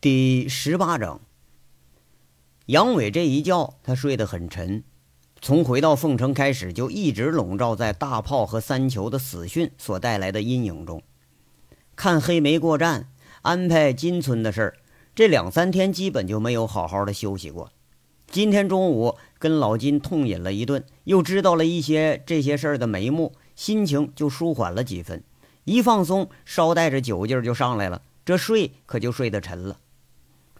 第十八章，杨伟这一觉他睡得很沉，从回到凤城开始就一直笼罩在大炮和三球的死讯所带来的阴影中。看黑莓过站，安排金村的事儿，这两三天基本就没有好好的休息过。今天中午跟老金痛饮了一顿，又知道了一些这些事儿的眉目，心情就舒缓了几分。一放松，捎带着酒劲儿就上来了，这睡可就睡得沉了。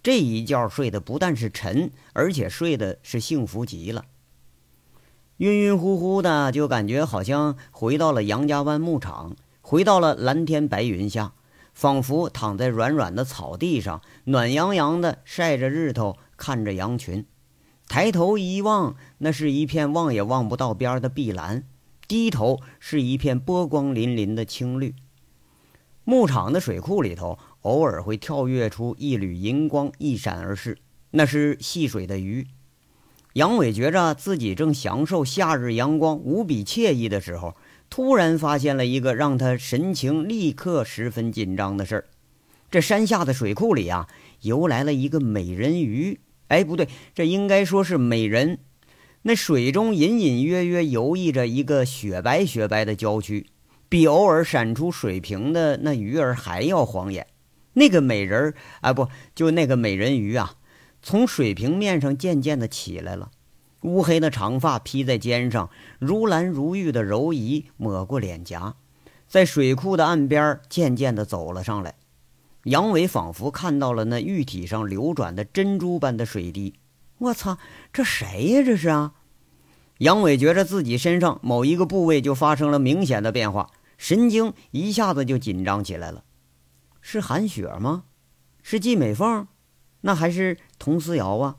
这一觉睡得不但是沉，而且睡的是幸福极了。晕晕乎乎的，就感觉好像回到了杨家湾牧场，回到了蓝天白云下，仿佛躺在软软的草地上，暖洋洋的晒着日头，看着羊群。抬头一望，那是一片望也望不到边的碧蓝；低头是一片波光粼粼的青绿。牧场的水库里头。偶尔会跳跃出一缕银光，一闪而逝，那是戏水的鱼。杨伟觉着自己正享受夏日阳光无比惬意的时候，突然发现了一个让他神情立刻十分紧张的事儿：这山下的水库里啊，游来了一个美人鱼。哎，不对，这应该说是美人。那水中隐隐约约游弋着一个雪白雪白的娇躯，比偶尔闪出水平的那鱼儿还要晃眼。那个美人儿啊，不就那个美人鱼啊，从水平面上渐渐的起来了，乌黑的长发披在肩上，如蓝如玉的柔仪抹过脸颊，在水库的岸边渐渐的走了上来。杨伟仿佛看到了那玉体上流转的珍珠般的水滴。我操，这谁呀？这是啊！杨伟觉着自己身上某一个部位就发生了明显的变化，神经一下子就紧张起来了。是韩雪吗？是季美凤？那还是佟思瑶啊？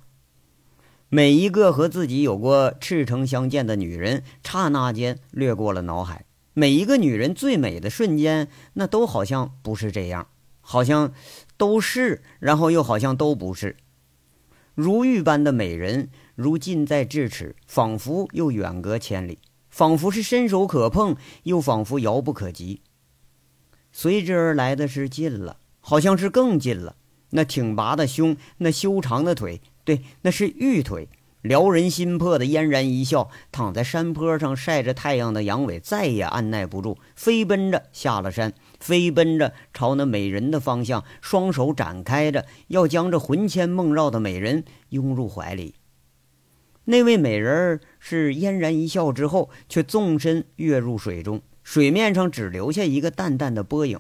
每一个和自己有过赤诚相见的女人，刹那间掠过了脑海。每一个女人最美的瞬间，那都好像不是这样，好像都是，然后又好像都不是。如玉般的美人，如近在咫尺，仿佛又远隔千里；仿佛是伸手可碰，又仿佛遥不可及。随之而来的是近了，好像是更近了。那挺拔的胸，那修长的腿，对，那是玉腿，撩人心魄的嫣然一笑。躺在山坡上晒着太阳的杨伟再也按耐不住，飞奔着下了山，飞奔着朝那美人的方向，双手展开着，要将这魂牵梦绕的美人拥入怀里。那位美人是嫣然一笑之后，却纵身跃入水中。水面上只留下一个淡淡的波影，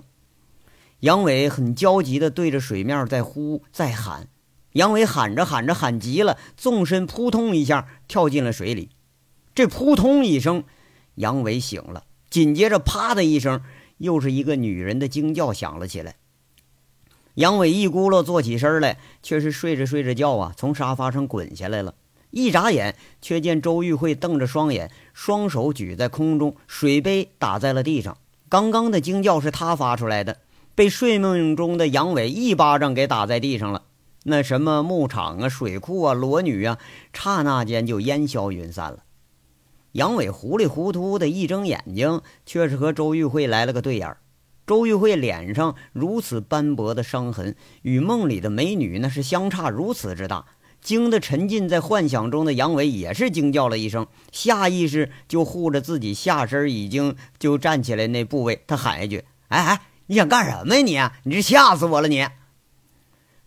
杨伟很焦急地对着水面在呼在喊。杨伟喊着喊着喊急了，纵身扑通一下跳进了水里。这扑通一声，杨伟醒了，紧接着啪的一声，又是一个女人的惊叫响了起来。杨伟一咕噜坐起身来，却是睡着睡着觉啊，从沙发上滚下来了。一眨眼，却见周玉慧瞪着双眼，双手举在空中，水杯打在了地上。刚刚的惊叫是他发出来的，被睡梦中的杨伟一巴掌给打在地上了。那什么牧场啊、水库啊、裸女啊，刹那间就烟消云散了。杨伟糊里糊涂的一睁眼睛，却是和周玉慧来了个对眼。周玉慧脸上如此斑驳的伤痕，与梦里的美女那是相差如此之大。惊得沉浸在幻想中的杨伟也是惊叫了一声，下意识就护着自己下身已经就站起来那部位，他喊一句：“哎哎，你想干什么呀？你你这吓死我了！”你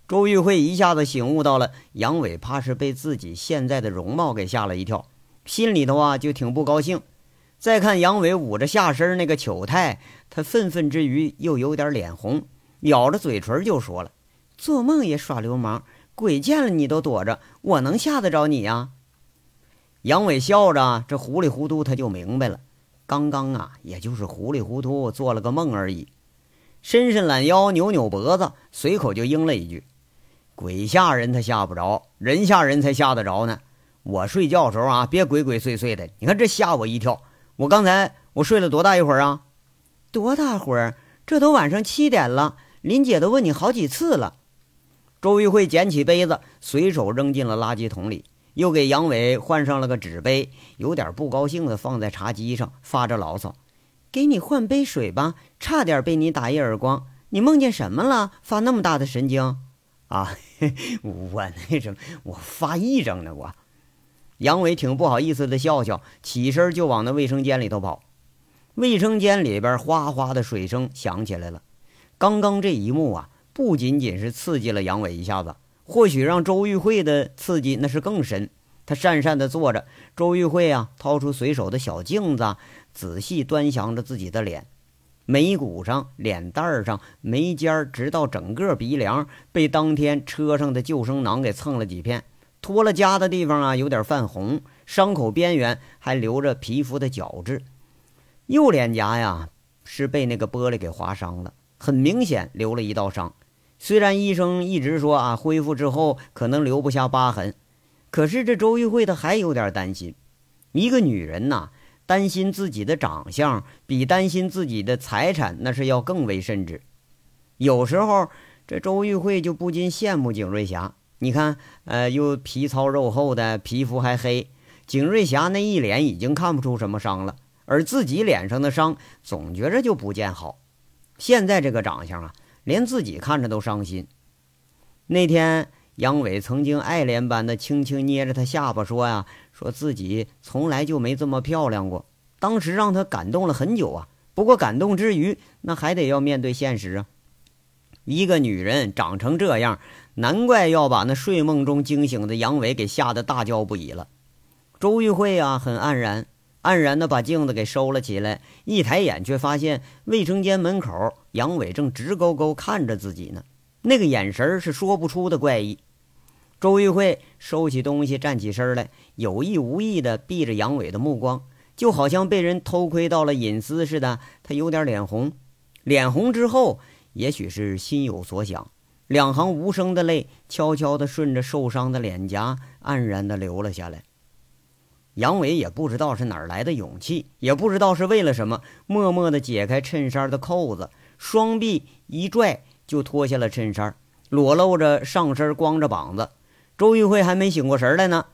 周玉慧一下子醒悟到了，杨伟怕是被自己现在的容貌给吓了一跳，心里头啊就挺不高兴。再看杨伟捂着下身那个糗态，他愤愤之余又有点脸红，咬着嘴唇就说了：“做梦也耍流氓。”鬼见了你都躲着，我能吓得着你呀？杨伟笑着，这糊里糊涂他就明白了，刚刚啊，也就是糊里糊涂做了个梦而已。伸伸懒腰，扭扭脖子，随口就应了一句：“鬼吓人他吓不着，人吓人才吓得着呢。我睡觉的时候啊，别鬼鬼祟祟的，你看这吓我一跳。我刚才我睡了多大一会儿啊？多大会儿？这都晚上七点了，林姐都问你好几次了。”周玉慧捡起杯子，随手扔进了垃圾桶里，又给杨伟换上了个纸杯，有点不高兴的放在茶几上，发着牢骚：“给你换杯水吧，差点被你打一耳光。你梦见什么了？发那么大的神经？啊，我那什么，我发癔症呢，我。杨伟挺不好意思的笑笑，起身就往那卫生间里头跑。卫生间里边哗哗的水声响起来了。刚刚这一幕啊，不仅仅是刺激了杨伟一下子，或许让周玉慧的刺激那是更深。他讪讪的坐着，周玉慧啊，掏出随手的小镜子，仔细端详着自己的脸。眉骨上、脸蛋上、眉尖直到整个鼻梁，被当天车上的救生囊给蹭了几片，脱了痂的地方啊，有点泛红，伤口边缘还留着皮肤的角质。右脸颊呀，是被那个玻璃给划伤了，很明显留了一道伤。虽然医生一直说啊，恢复之后可能留不下疤痕，可是这周玉慧她还有点担心。一个女人呐。担心自己的长相，比担心自己的财产那是要更为甚至。有时候，这周玉慧就不禁羡慕景瑞霞。你看，呃，又皮糙肉厚的，皮肤还黑。景瑞霞那一脸已经看不出什么伤了，而自己脸上的伤总觉着就不见好。现在这个长相啊，连自己看着都伤心。那天，杨伟曾经爱怜般的轻轻捏着她下巴说呀。说自己从来就没这么漂亮过，当时让他感动了很久啊。不过感动之余，那还得要面对现实啊。一个女人长成这样，难怪要把那睡梦中惊醒的杨伟给吓得大叫不已了。周玉慧啊，很黯然，黯然的把镜子给收了起来，一抬眼却发现卫生间门口杨伟正直勾勾看着自己呢，那个眼神是说不出的怪异。周玉慧收起东西，站起身来，有意无意地避着杨伟的目光，就好像被人偷窥到了隐私似的。她有点脸红，脸红之后，也许是心有所想，两行无声的泪悄悄地顺着受伤的脸颊黯然地流了下来。杨伟也不知道是哪儿来的勇气，也不知道是为了什么，默默地解开衬衫的扣子，双臂一拽就脱下了衬衫，裸露着上身，光着膀子。周玉慧还没醒过神来呢，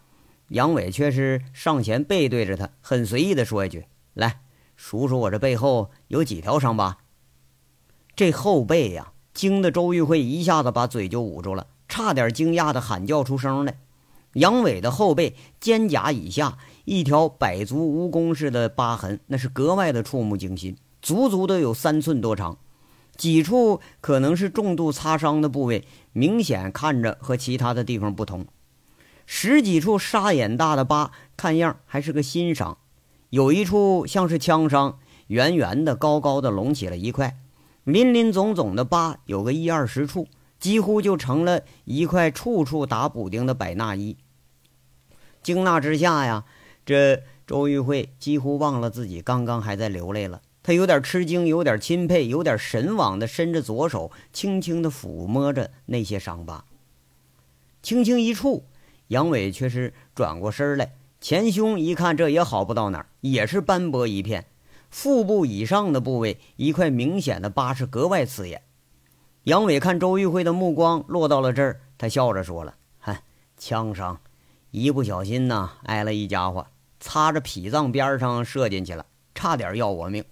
杨伟却是上前背对着他，很随意地说一句：“来，数数我这背后有几条伤疤。”这后背呀，惊得周玉慧一下子把嘴就捂住了，差点惊讶的喊叫出声来。杨伟的后背肩胛以下一条百足蜈蚣似的疤痕，那是格外的触目惊心，足足都有三寸多长。几处可能是重度擦伤的部位，明显看着和其他的地方不同。十几处沙眼大的疤，看样还是个新伤。有一处像是枪伤，圆圆的、高高的隆起了一块。林林总总的疤有个一二十处，几乎就成了一块处处打补丁的百纳衣。惊纳之下呀，这周玉慧几乎忘了自己刚刚还在流泪了。他有点吃惊，有点钦佩，有点神往的伸着左手，轻轻的抚摸着那些伤疤。轻轻一触，杨伟却是转过身来，前胸一看，这也好不到哪儿，也是斑驳一片。腹部以上的部位，一块明显的疤是格外刺眼。杨伟看周玉慧的目光落到了这儿，他笑着说了：“嗨，枪伤，一不小心呐，挨了一家伙，擦着脾脏边上射进去了，差点要我命。”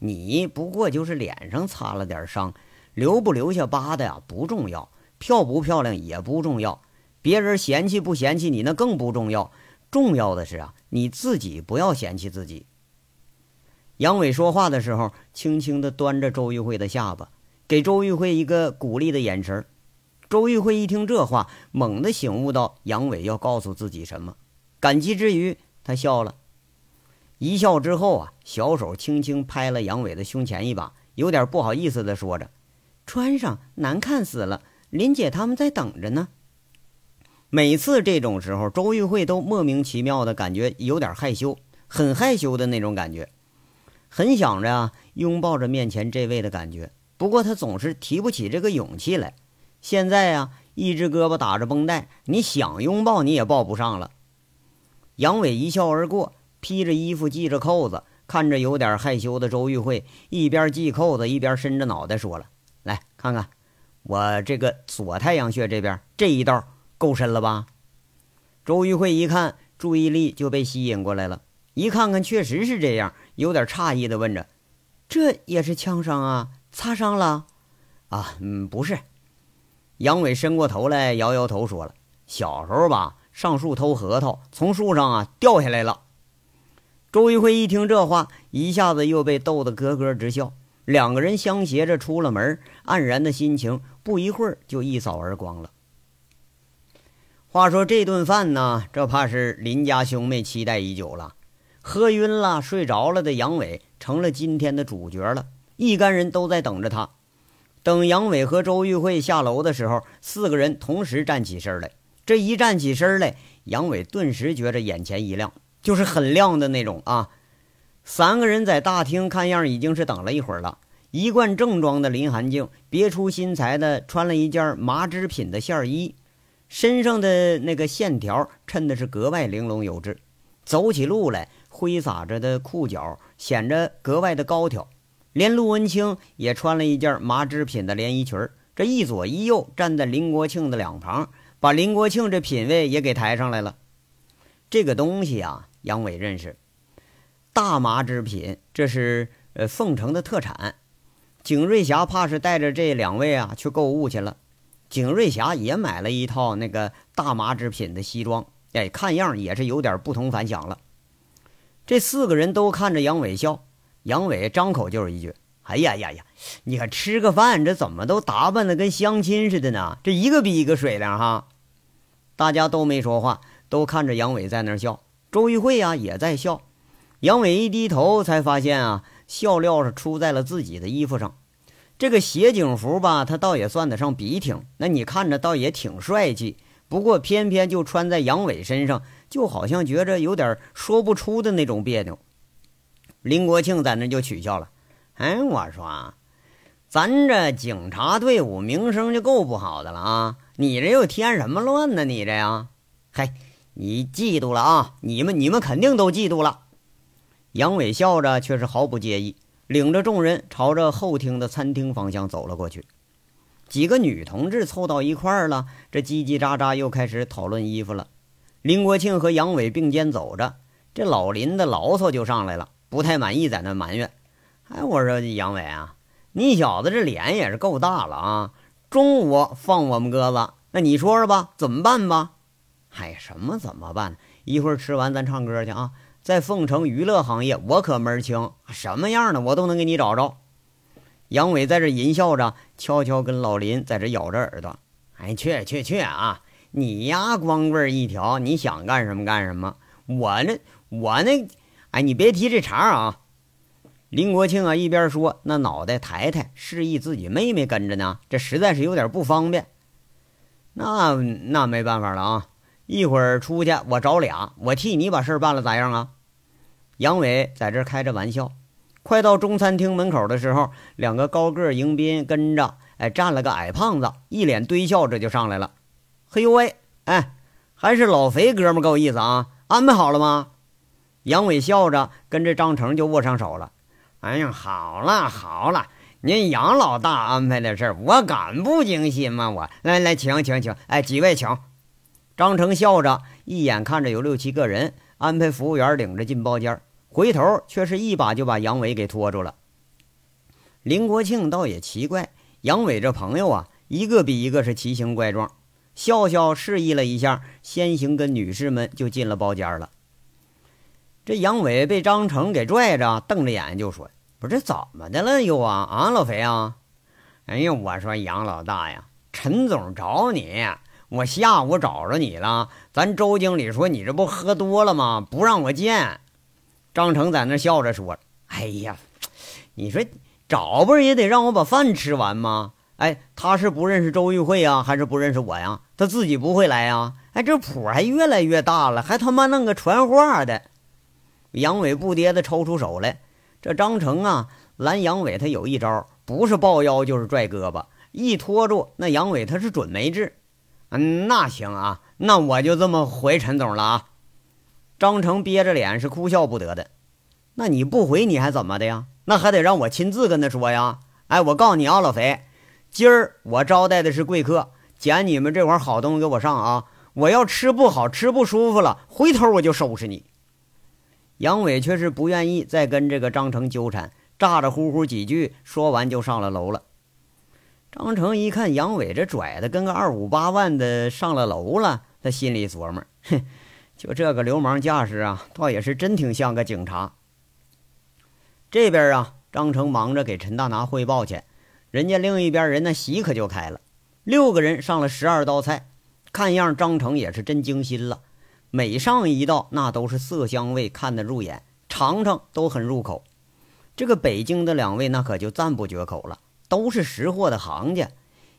你不过就是脸上擦了点伤，留不留下疤的呀不重要，漂不漂亮也不重要，别人嫌弃不嫌弃你那更不重要，重要的是啊你自己不要嫌弃自己。杨伟说话的时候，轻轻地端着周玉慧的下巴，给周玉慧一个鼓励的眼神。周玉慧一听这话，猛地醒悟到杨伟要告诉自己什么，感激之余，他笑了。一笑之后啊，小手轻轻拍了杨伟的胸前一把，有点不好意思的说着：“穿上难看死了，林姐他们在等着呢。”每次这种时候，周玉慧都莫名其妙的感觉有点害羞，很害羞的那种感觉，很想着啊拥抱着面前这位的感觉。不过她总是提不起这个勇气来。现在啊，一只胳膊打着绷带，你想拥抱你也抱不上了。杨伟一笑而过。披着衣服，系着扣子，看着有点害羞的周玉慧，一边系扣子，一边伸着脑袋说了：“来看看，我这个左太阳穴这边这一道够深了吧？”周玉慧一看，注意力就被吸引过来了，一看看确实是这样，有点诧异的问着：“这也是枪伤啊？擦伤了？”“啊，嗯，不是。”杨伟伸过头来，摇摇头，说了：“小时候吧，上树偷核桃，从树上啊掉下来了。”周玉慧一听这话，一下子又被逗得咯咯直笑。两个人相携着出了门，黯然的心情不一会儿就一扫而光了。话说这顿饭呢，这怕是林家兄妹期待已久了。喝晕了、睡着了的杨伟成了今天的主角了，一干人都在等着他。等杨伟和周玉慧下楼的时候，四个人同时站起身来。这一站起身来，杨伟顿时觉着眼前一亮，就是很亮的那种啊。三个人在大厅看样已经是等了一会儿了。一贯正装的林寒静别出心裁的穿了一件麻织品的线衣，身上的那个线条衬的是格外玲珑有致，走起路来挥洒着的裤脚显着格外的高挑。连陆文清也穿了一件麻织品的连衣裙这一左一右站在林国庆的两旁，把林国庆这品位也给抬上来了。这个东西啊，杨伟认识。大麻制品，这是呃凤城的特产。景瑞霞怕是带着这两位啊去购物去了。景瑞霞也买了一套那个大麻制品的西装，哎，看样也是有点不同凡响了。这四个人都看着杨伟笑，杨伟张口就是一句：“哎呀呀呀，你看吃个饭，这怎么都打扮的跟相亲似的呢？这一个比一个水灵哈！”大家都没说话，都看着杨伟在那笑。周玉慧啊也在笑。杨伟一低头，才发现啊，笑料是出在了自己的衣服上。这个斜警服吧，他倒也算得上笔挺，那你看着倒也挺帅气。不过偏偏就穿在杨伟身上，就好像觉着有点说不出的那种别扭。林国庆在那就取笑了：“哎，我说，咱这警察队伍名声就够不好的了啊！你这又添什么乱呢？你这呀，嘿，你嫉妒了啊？你们你们肯定都嫉妒了。”杨伟笑着，却是毫不介意，领着众人朝着后厅的餐厅方向走了过去。几个女同志凑到一块儿了，这叽叽喳喳又开始讨论衣服了。林国庆和杨伟并肩走着，这老林的牢骚就上来了，不太满意，在那埋怨：“哎，我说杨伟啊，你小子这脸也是够大了啊！中午放我们鸽子，那你说说吧，怎么办吧？”“嗨，什么怎么办？一会儿吃完咱唱歌去啊！”在凤城娱乐行业，我可门清，什么样的我都能给你找着。杨伟在这淫笑着，悄悄跟老林在这咬着耳朵。哎，去去去啊！你呀，光棍一条，你想干什么干什么。我那我那，哎，你别提这茬啊！林国庆啊，一边说，那脑袋抬抬，示意自己妹妹跟着呢，这实在是有点不方便。那那没办法了啊！一会儿出去，我找俩，我替你把事儿办了，咋样啊？杨伟在这开着玩笑。快到中餐厅门口的时候，两个高个迎宾跟着，哎，站了个矮胖子，一脸堆笑，这就上来了。嘿呦喂，哎，还是老肥哥们够意思啊！安排好了吗？杨伟笑着跟着张成就握上手了。哎呀，好了好了，您杨老大安排的事儿，我敢不惊心吗？我来来，请请请，哎，几位请。张成笑着，一眼看着有六七个人，安排服务员领着进包间，回头却是一把就把杨伟给拖住了。林国庆倒也奇怪，杨伟这朋友啊，一个比一个是奇形怪状，笑笑示意了一下，先行跟女士们就进了包间了。这杨伟被张成给拽着，瞪着眼就说：“不是怎么的了又啊啊，老肥啊！哎呀，我说杨老大呀，陈总找你。”我下午找着你了，咱周经理说你这不喝多了吗？不让我见。张成在那笑着说：“哎呀，你说找不是也得让我把饭吃完吗？哎，他是不认识周玉慧啊，还是不认识我呀？他自己不会来呀？哎，这谱还越来越大了，还他妈弄个传话的。”杨伟不迭的抽出手来。这张成啊，拦杨伟他有一招，不是抱腰就是拽胳膊，一拖住那杨伟他是准没治。嗯，那行啊，那我就这么回陈总了啊。张成憋着脸是哭笑不得的。那你不回你还怎么的呀？那还得让我亲自跟他说呀。哎，我告诉你啊，老肥，今儿我招待的是贵客，捡你们这碗好东西给我上啊！我要吃不好吃不舒服了，回头我就收拾你。杨伟却是不愿意再跟这个张成纠缠，咋咋呼呼几句，说完就上了楼了。张成一看杨伟这拽的跟个二五八万的上了楼了，他心里琢磨：哼，就这个流氓架势啊，倒也是真挺像个警察。这边啊，张成忙着给陈大拿汇报去，人家另一边人那席可就开了，六个人上了十二道菜，看样张成也是真精心了，每上一道那都是色香味，看得入眼，尝尝都很入口。这个北京的两位那可就赞不绝口了。都是识货的行家，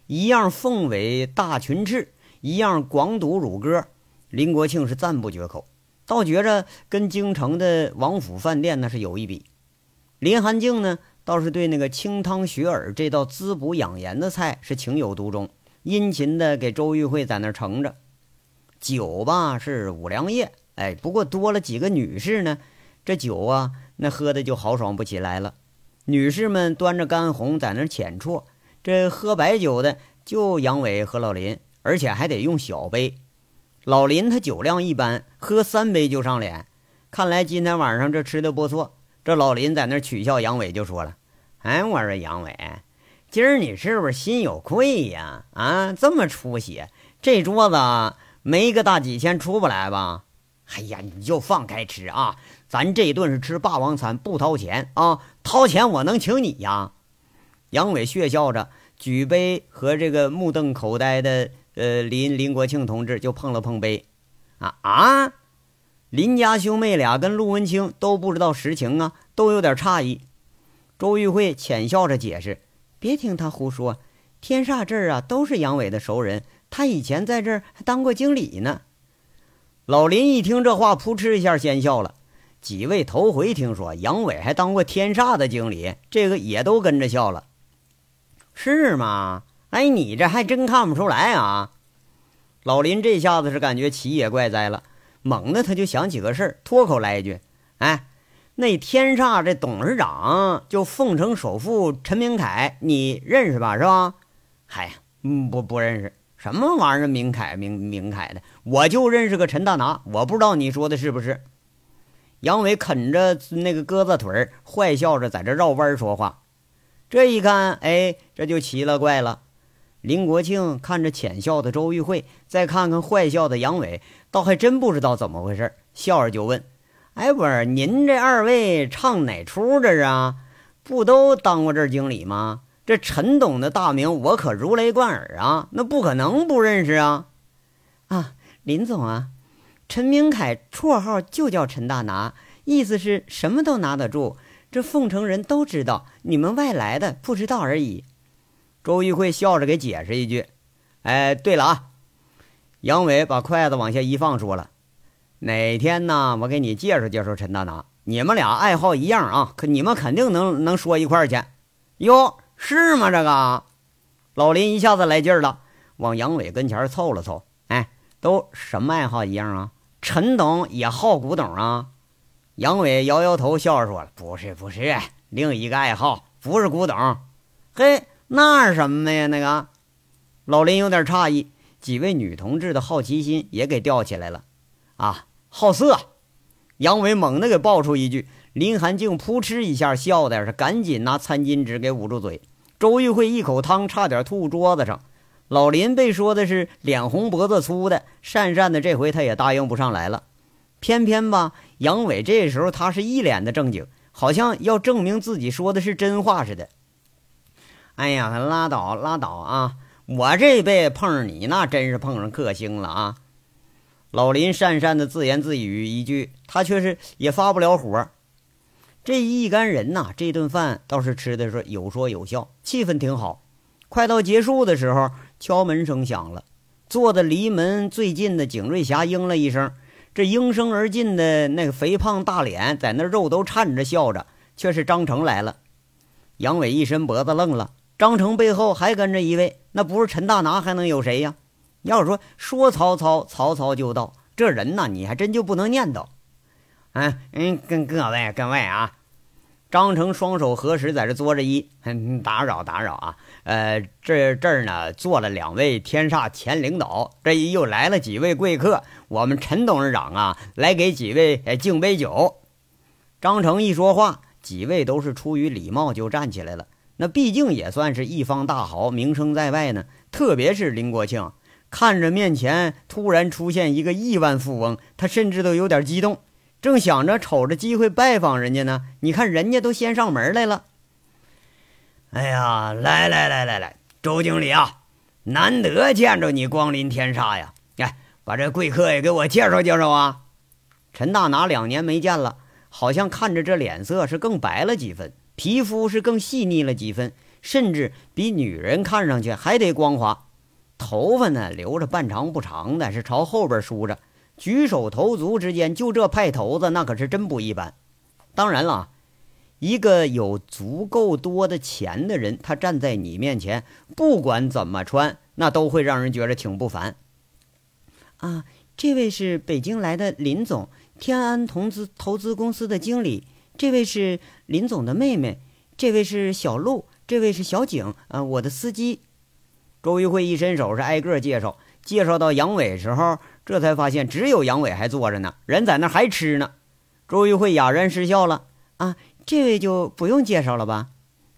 一样凤尾大群翅，一样广肚乳鸽。林国庆是赞不绝口，倒觉着跟京城的王府饭店那是有一比。林寒静呢，倒是对那个清汤雪耳这道滋补养颜的菜是情有独钟，殷勤的给周玉慧在那儿盛着酒吧，是五粮液。哎，不过多了几个女士呢，这酒啊，那喝的就豪爽不起来了。女士们端着干红在那浅啜，这喝白酒的就杨伟和老林，而且还得用小杯。老林他酒量一般，喝三杯就上脸。看来今天晚上这吃的不错。这老林在那取笑杨伟，就说了：“哎，我说杨伟，今儿你是不是心有愧呀？啊，这么出息，这桌子没个大几千出不来吧？哎呀，你就放开吃啊！咱这顿是吃霸王餐，不掏钱啊。”掏钱我能请你呀？杨伟血笑着举杯和这个目瞪口呆的呃林林国庆同志就碰了碰杯，啊啊！林家兄妹俩跟陆文清都不知道实情啊，都有点诧异。周玉慧浅笑着解释：“别听他胡说，天煞这儿啊都是杨伟的熟人，他以前在这儿还当过经理呢。”老林一听这话，扑哧一下先笑了。几位头回听说杨伟还当过天煞的经理，这个也都跟着笑了。是吗？哎，你这还真看不出来啊！老林这下子是感觉奇也怪哉了，猛的他就想起个事儿，脱口来一句：“哎，那天煞这董事长就凤城首富陈明凯，你认识吧？是吧？”“嗨，嗯，不不认识，什么玩意儿？明凯，明明凯的，我就认识个陈大拿，我不知道你说的是不是。”杨伟啃着那个鸽子腿儿，坏笑着在这绕弯说话。这一看，哎，这就奇了怪了。林国庆看着浅笑的周玉慧，再看看坏笑的杨伟，倒还真不知道怎么回事，笑着就问：“哎，不是您这二位唱哪出这是啊？不都当过这经理吗？这陈董的大名我可如雷贯耳啊，那不可能不认识啊！啊，林总啊。”陈明凯绰号就叫陈大拿，意思是什么都拿得住。这凤城人都知道，你们外来的不知道而已。周玉慧笑着给解释一句：“哎，对了啊。”杨伟把筷子往下一放，说了：“哪天呢？我给你介绍介绍陈大拿。你们俩爱好一样啊，可你们肯定能能说一块去。哟，是吗？这个老林一下子来劲儿了，往杨伟跟前凑了凑。哎，都什么爱好一样啊？”陈董也好古董啊，杨伟摇摇头，笑着说了：“不是，不是，另一个爱好，不是古董。嘿，那是什么呀？那个。”老林有点诧异，几位女同志的好奇心也给吊起来了。啊，好色！杨伟猛地给爆出一句，林寒静扑哧一下笑的是赶紧拿餐巾纸给捂住嘴。周玉慧一口汤差点吐桌子上。老林被说的是脸红脖子粗的，讪讪的，这回他也答应不上来了。偏偏吧，杨伟这时候他是一脸的正经，好像要证明自己说的是真话似的。哎呀，拉倒拉倒啊！我这辈子碰上你，那真是碰上克星了啊！老林讪讪的自言自语一句，他却是也发不了火。这一干人呐，这顿饭倒是吃的是有说有笑，气氛挺好。快到结束的时候。敲门声响了，坐的离门最近的景瑞霞应了一声。这应声而进的那个肥胖大脸，在那肉都颤着笑着，却是张成来了。杨伟一伸脖子愣了。张成背后还跟着一位，那不是陈大拿还能有谁呀？要说说曹操，曹操就到。这人呐，你还真就不能念叨。嗯嗯，跟各位各位啊。张成双手合十，在这作着揖，打扰打扰啊！呃，这这儿呢，坐了两位天煞前领导，这一又来了几位贵客，我们陈董事长啊，来给几位敬杯酒。张成一说话，几位都是出于礼貌就站起来了。那毕竟也算是一方大豪，名声在外呢。特别是林国庆，看着面前突然出现一个亿万富翁，他甚至都有点激动。正想着瞅着机会拜访人家呢，你看人家都先上门来了。哎呀，来来来来来，周经理啊，难得见着你光临天煞呀！来，把这贵客也给我介绍介绍啊。陈大拿两年没见了，好像看着这脸色是更白了几分。皮肤是更细腻了几分，甚至比女人看上去还得光滑。头发呢，留着半长不长的，是朝后边梳着。举手投足之间，就这派头子，那可是真不一般。当然了，一个有足够多的钱的人，他站在你面前，不管怎么穿，那都会让人觉得挺不凡。啊，这位是北京来的林总，天安投资投资公司的经理。这位是林总的妹妹，这位是小陆，这位是小景，啊，我的司机。周玉慧一伸手是挨个介绍，介绍到杨伟时候，这才发现只有杨伟还坐着呢，人在那还吃呢。周玉慧哑然失笑了，啊，这位就不用介绍了吧？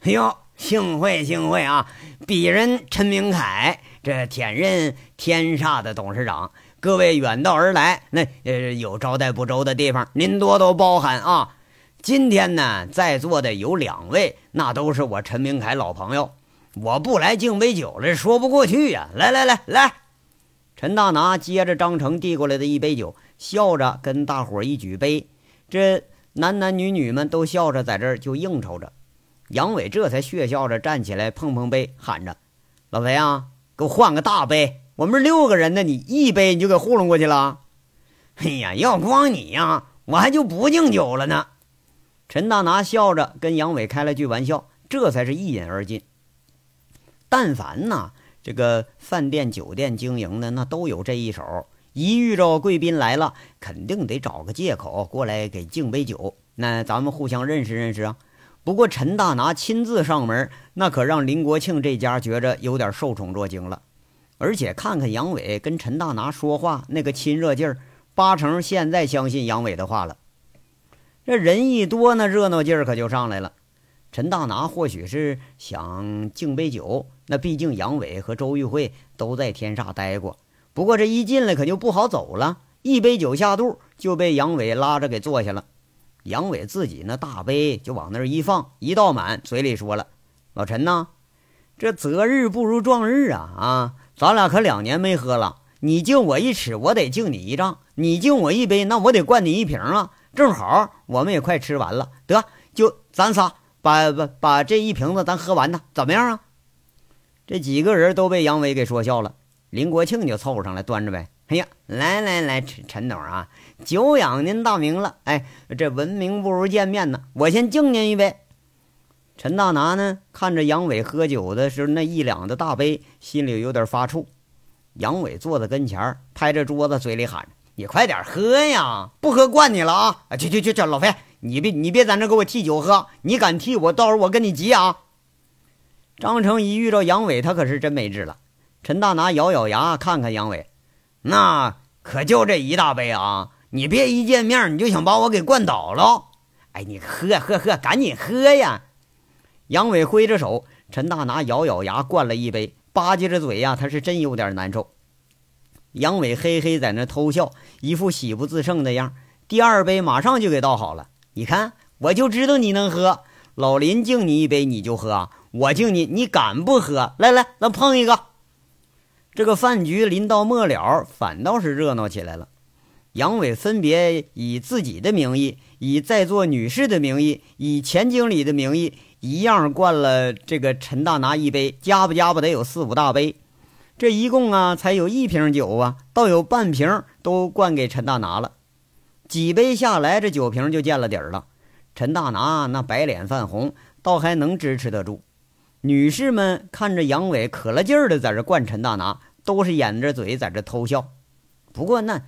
哎呦，幸会幸会啊！鄙人陈明凯，这天任天煞的董事长，各位远道而来，那呃有招待不周的地方，您多多包涵啊。今天呢，在座的有两位，那都是我陈明凯老朋友，我不来敬杯酒了，说不过去呀！来来来来，陈大拿接着张成递过来的一杯酒，笑着跟大伙一举杯，这男男女女们都笑着在这儿就应酬着。杨伟这才血笑着站起来碰碰杯，喊着：“老裴啊，给我换个大杯，我们六个人呢，你一杯你就给糊弄过去了。”哎呀，要光你呀，我还就不敬酒了呢。陈大拿笑着跟杨伟开了句玩笑，这才是一饮而尽。但凡呐，这个饭店、酒店经营的那都有这一手，一遇着贵宾来了，肯定得找个借口过来给敬杯酒，那咱们互相认识认识啊。不过陈大拿亲自上门，那可让林国庆这家觉着有点受宠若惊了。而且看看杨伟跟陈大拿说话那个亲热劲儿，八成现在相信杨伟的话了。这人一多，那热闹劲儿可就上来了。陈大拿或许是想敬杯酒，那毕竟杨伟和周玉慧都在天煞待过。不过这一进来可就不好走了，一杯酒下肚就被杨伟拉着给坐下了。杨伟自己那大杯就往那儿一放，一倒满，嘴里说了：“老陈呐，这择日不如撞日啊！啊，咱俩可两年没喝了，你敬我一尺，我得敬你一丈；你敬我一杯，那我得灌你一瓶啊！”正好我们也快吃完了，得就咱仨把把把这一瓶子咱喝完呢，怎么样啊？这几个人都被杨伟给说笑了。林国庆就凑上来端着呗。哎呀，来来来，陈陈董啊，久仰您大名了。哎，这闻名不如见面呢，我先敬您一杯。陈大拿呢，看着杨伟喝酒的时候那一两的大杯，心里有点发怵。杨伟坐在跟前拍着桌子，嘴里喊。你快点喝呀！不喝灌你了啊！去去去去，老裴，你别你别在那给我替酒喝，你敢替我，到时候我跟你急啊！张成一遇到杨伟，他可是真没治了。陈大拿咬咬牙，看看杨伟，那可就这一大杯啊！你别一见面你就想把我给灌倒了！哎，你喝喝喝，赶紧喝呀！杨伟挥着手，陈大拿咬咬牙灌了一杯，吧唧着嘴呀，他是真有点难受。杨伟嘿嘿在那偷笑，一副喜不自胜的样。第二杯马上就给倒好了。你看，我就知道你能喝。老林敬你一杯，你就喝；我敬你，你敢不喝？来来，咱碰一个。这个饭局临到末了，反倒是热闹起来了。杨伟分别以自己的名义，以在座女士的名义，以钱经理的名义，一样灌了这个陈大拿一杯，加不加不得有四五大杯。这一共啊，才有一瓶酒啊，倒有半瓶都灌给陈大拿了。几杯下来，这酒瓶就见了底儿了。陈大拿那白脸泛红，倒还能支持得住。女士们看着杨伟可了劲儿的在这灌陈大拿，都是掩着嘴在这偷笑。不过那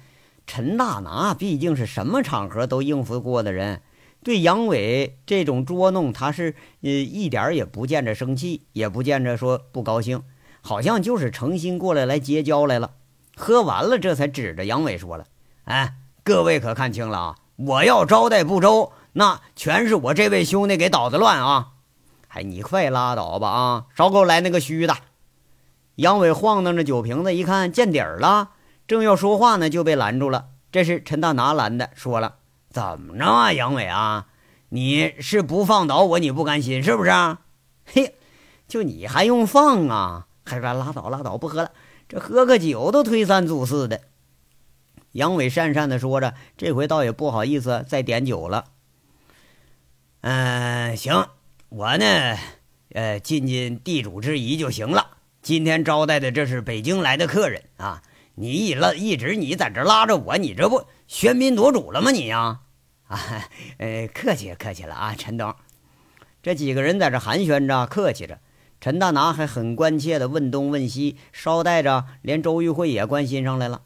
陈大拿毕竟是什么场合都应付过的人，对杨伟这种捉弄，他是呃一点儿也不见着生气，也不见着说不高兴。好像就是诚心过来来结交来了，喝完了，这才指着杨伟说了：“哎，各位可看清了啊！我要招待不周，那全是我这位兄弟给捣的乱啊！嗨，你快拉倒吧啊！少给我来那个虚的。杨伟晃荡着酒瓶子，一看见底儿了，正要说话呢，就被拦住了。这是陈大拿拦的，说了：“怎么着啊，杨伟啊？你是不放倒我，你不甘心是不是？嘿，就你还用放啊？还说拉倒拉倒，不喝了，这喝个酒都推三阻四的。”杨伟讪讪的说着，这回倒也不好意思再点酒了。嗯，行，我呢，呃，尽尽地主之谊就行了。今天招待的这是北京来的客人啊，你一拉一直你在这拉着我，你这不喧宾夺主了吗？你呀，啊，呃，客气客气了啊，陈东。这几个人在这寒暄着，客气着。陈大拿还很关切的问东问西，捎带着连周玉慧也关心上来了。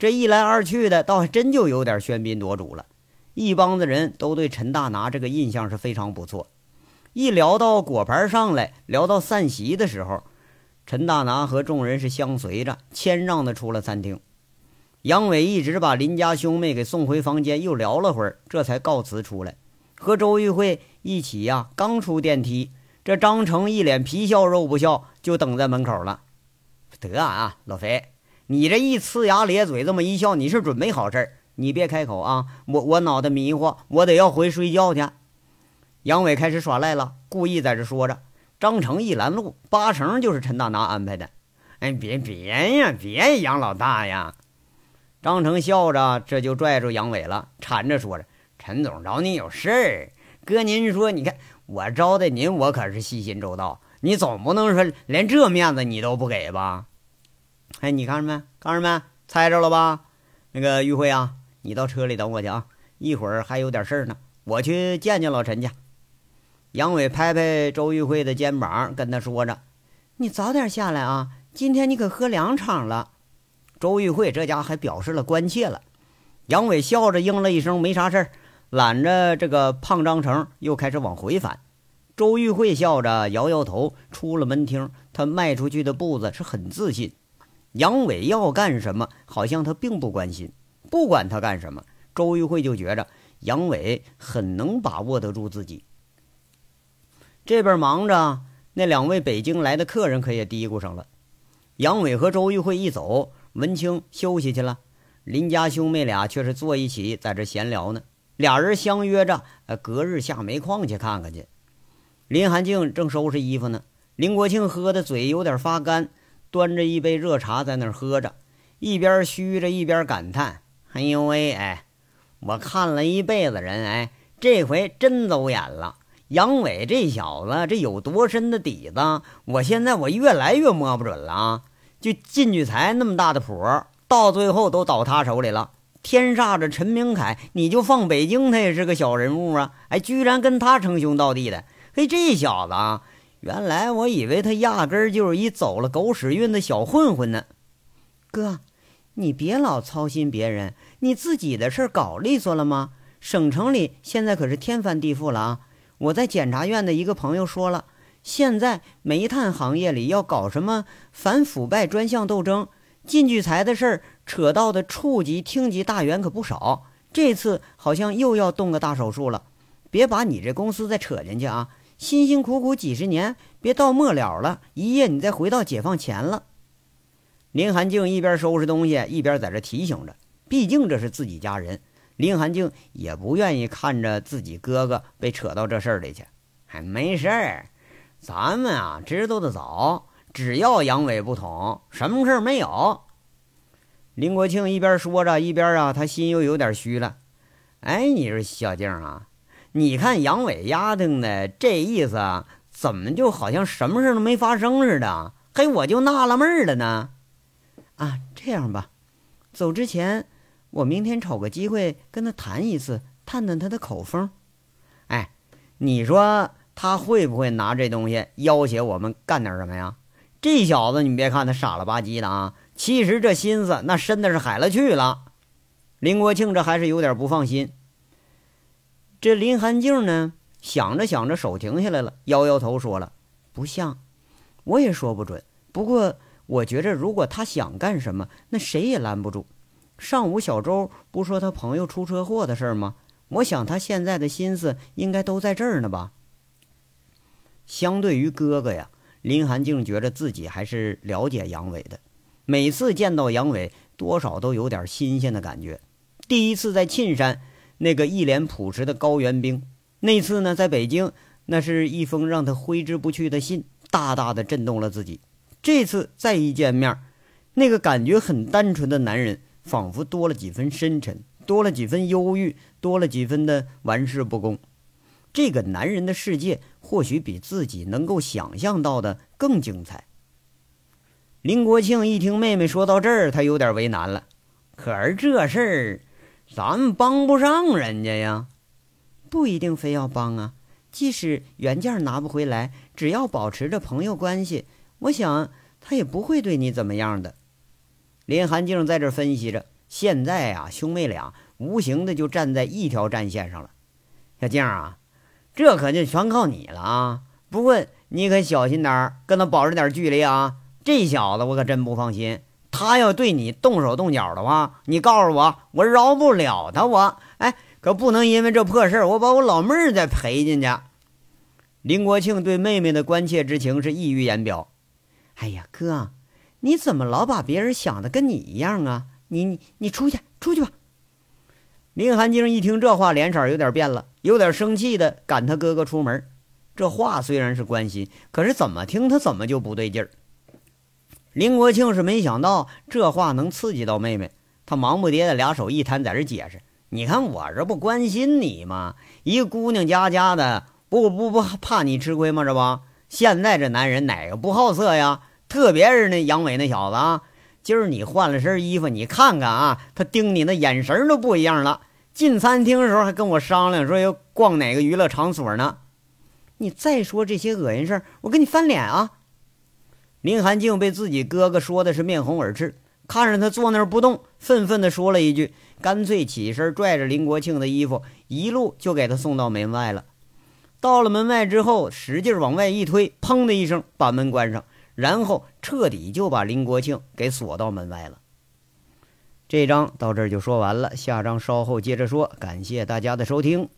这一来二去的，倒还真就有点喧宾夺主了。一帮子人都对陈大拿这个印象是非常不错。一聊到果盘上来，聊到散席的时候，陈大拿和众人是相随着谦让的出了餐厅。杨伟一直把林家兄妹给送回房间，又聊了会儿，这才告辞出来，和周玉慧一起呀。刚出电梯，这张成一脸皮笑肉不笑，就等在门口了。得啊，老肥，你这一呲牙咧嘴这么一笑，你是准没好事儿你别开口啊！我我脑袋迷糊，我得要回睡觉去。杨伟开始耍赖了，故意在这说着。张成一拦路，八成就是陈大拿安排的。哎，别别呀，别杨老大呀！张成笑着，这就拽住杨伟了，缠着说着：“陈总找你有事儿，哥您说，你看我招待您，我可是细心周到，你总不能说连这面子你都不给吧？”哎，你看着没？看着没？猜着了吧？那个玉慧啊。你到车里等我去啊！一会儿还有点事儿呢，我去见见老陈去。杨伟拍拍周玉慧的肩膀，跟他说着：“你早点下来啊，今天你可喝两场了。”周玉慧这家还表示了关切了。杨伟笑着应了一声：“没啥事儿。”揽着这个胖张成又开始往回返。周玉慧笑着摇摇头，出了门厅。他迈出去的步子是很自信。杨伟要干什么，好像他并不关心。不管他干什么，周玉慧就觉着杨伟很能把握得住自己。这边忙着，那两位北京来的客人可也嘀咕上了。杨伟和周玉慧一走，文清休息去了，林家兄妹俩却是坐一起在这闲聊呢。俩人相约着，呃，隔日下煤矿去看看去。林寒静正收拾衣服呢，林国庆喝的嘴有点发干，端着一杯热茶在那儿喝着，一边嘘着一边感叹。哎呦喂，哎，我看了一辈子人，哎，这回真走眼了。杨伟这小子，这有多深的底子？我现在我越来越摸不准了啊！就靳聚财那么大的谱，到最后都倒他手里了。天煞着陈明凯，你就放北京，他也是个小人物啊！哎，居然跟他称兄道弟的。嘿，这小子啊，原来我以为他压根儿就是一走了狗屎运的小混混呢，哥。你别老操心别人，你自己的事儿搞利索了吗？省城里现在可是天翻地覆了啊！我在检察院的一个朋友说了，现在煤炭行业里要搞什么反腐败专项斗争，靳聚财的事儿扯到的处级、厅级大员可不少。这次好像又要动个大手术了，别把你这公司再扯进去啊！辛辛苦苦几十年，别到末了了，一夜你再回到解放前了。林寒静一边收拾东西，一边在这提醒着。毕竟这是自己家人，林寒静也不愿意看着自己哥哥被扯到这事儿里去。还没事儿，咱们啊知道的早，只要杨伟不捅，什么事儿没有。林国庆一边说着，一边啊，他心又有点虚了。哎，你说小静啊，你看杨伟丫头的这意思，怎么就好像什么事都没发生似的？嘿，我就纳了闷了呢。啊，这样吧，走之前，我明天瞅个机会跟他谈一次，探探他的口风。哎，你说他会不会拿这东西要挟我们干点什么呀？这小子，你别看他傻了吧唧的啊，其实这心思那深的是海了去了。林国庆这还是有点不放心。这林寒静呢，想着想着手停下来了，摇摇头说了：“不像，我也说不准。不过。”我觉着，如果他想干什么，那谁也拦不住。上午小周不说他朋友出车祸的事吗？我想他现在的心思应该都在这儿呢吧。相对于哥哥呀，林寒静觉得自己还是了解杨伟的。每次见到杨伟，多少都有点新鲜的感觉。第一次在沁山，那个一脸朴实的高原兵；那次呢，在北京，那是一封让他挥之不去的信，大大的震动了自己。这次再一见面，那个感觉很单纯的男人，仿佛多了几分深沉，多了几分忧郁，多了几分的玩世不恭。这个男人的世界，或许比自己能够想象到的更精彩。林国庆一听妹妹说到这儿，他有点为难了。可是这事儿，咱们帮不上人家呀。不一定非要帮啊。即使原件拿不回来，只要保持着朋友关系，我想他也不会对你怎么样的。林寒静在这分析着，现在啊，兄妹俩无形的就站在一条战线上了。小静啊。这可就全靠你了啊！不过你可小心点儿，跟他保持点距离啊！这小子我可真不放心，他要对你动手动脚的话，你告诉我，我饶不了他。我哎，可不能因为这破事儿，我把我老妹儿再赔进去。林国庆对妹妹的关切之情是溢于言表。哎呀，哥，你怎么老把别人想的跟你一样啊？你你你出去出去吧。林寒静一听这话，脸色有点变了，有点生气的赶他哥哥出门。这话虽然是关心，可是怎么听他怎么就不对劲儿。林国庆是没想到这话能刺激到妹妹，他忙不迭的俩手一摊，在这解释：“你看我这不关心你吗？一个姑娘家家的，不不不怕你吃亏吗？这不，现在这男人哪个不好色呀？特别是那杨伟那小子啊。”今儿你换了身衣服，你看看啊，他盯你那眼神都不一样了。进餐厅的时候还跟我商量说要逛哪个娱乐场所呢。你再说这些恶心事儿，我跟你翻脸啊！林寒静被自己哥哥说的是面红耳赤，看着他坐那儿不动，愤愤地说了一句，干脆起身拽着林国庆的衣服，一路就给他送到门外了。到了门外之后，使劲往外一推，砰的一声把门关上。然后彻底就把林国庆给锁到门外了。这章到这儿就说完了，下章稍后接着说。感谢大家的收听。